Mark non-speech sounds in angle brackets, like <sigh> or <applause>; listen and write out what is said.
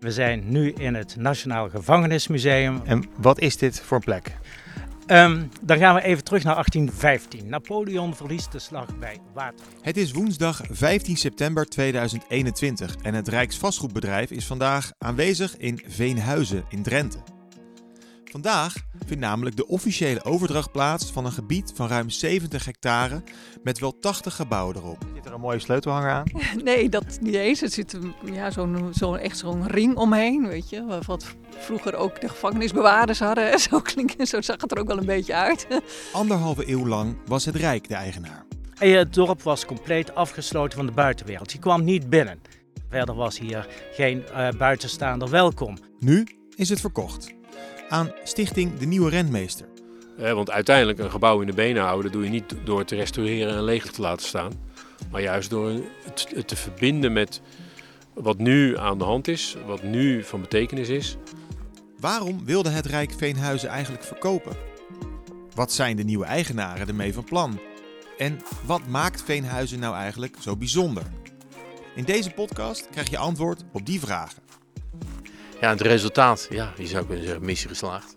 We zijn nu in het Nationaal Gevangenismuseum. En wat is dit voor plek? Um, dan gaan we even terug naar 1815. Napoleon verliest de slag bij Waterloo. Het is woensdag 15 september 2021 en het Rijksvastgoedbedrijf is vandaag aanwezig in Veenhuizen in Drenthe. Vandaag vindt namelijk de officiële overdracht plaats van een gebied van ruim 70 hectare met wel 80 gebouwen erop. Zit er een mooie sleutelhanger aan? <laughs> Nee, dat niet eens. Er zit ja, zo'n zo, echt zo'n ring omheen, weet je. Wat vroeger ook de gevangenisbewaarders hadden. <laughs> Zo, klinkt, zo zag het er ook wel een beetje uit. <laughs> Anderhalve eeuw lang was het Rijk de eigenaar. En het dorp was compleet afgesloten van de buitenwereld. Je kwam niet binnen. Verder was hier geen uh, buitenstaander welkom. Nu is het verkocht aan Stichting De Nieuwe Rentmeester. Eh, want uiteindelijk een gebouw in de benen houden doe je niet door het te restaureren en leeg te laten staan. Maar juist door het te verbinden met wat nu aan de hand is, wat nu van betekenis is. Waarom wilde het Rijk Veenhuizen eigenlijk verkopen? Wat zijn de nieuwe eigenaren ermee van plan? En wat maakt Veenhuizen nou eigenlijk zo bijzonder? In deze podcast krijg je antwoord op die vragen. Ja, het resultaat, ja, je zou kunnen zeggen missie geslaagd.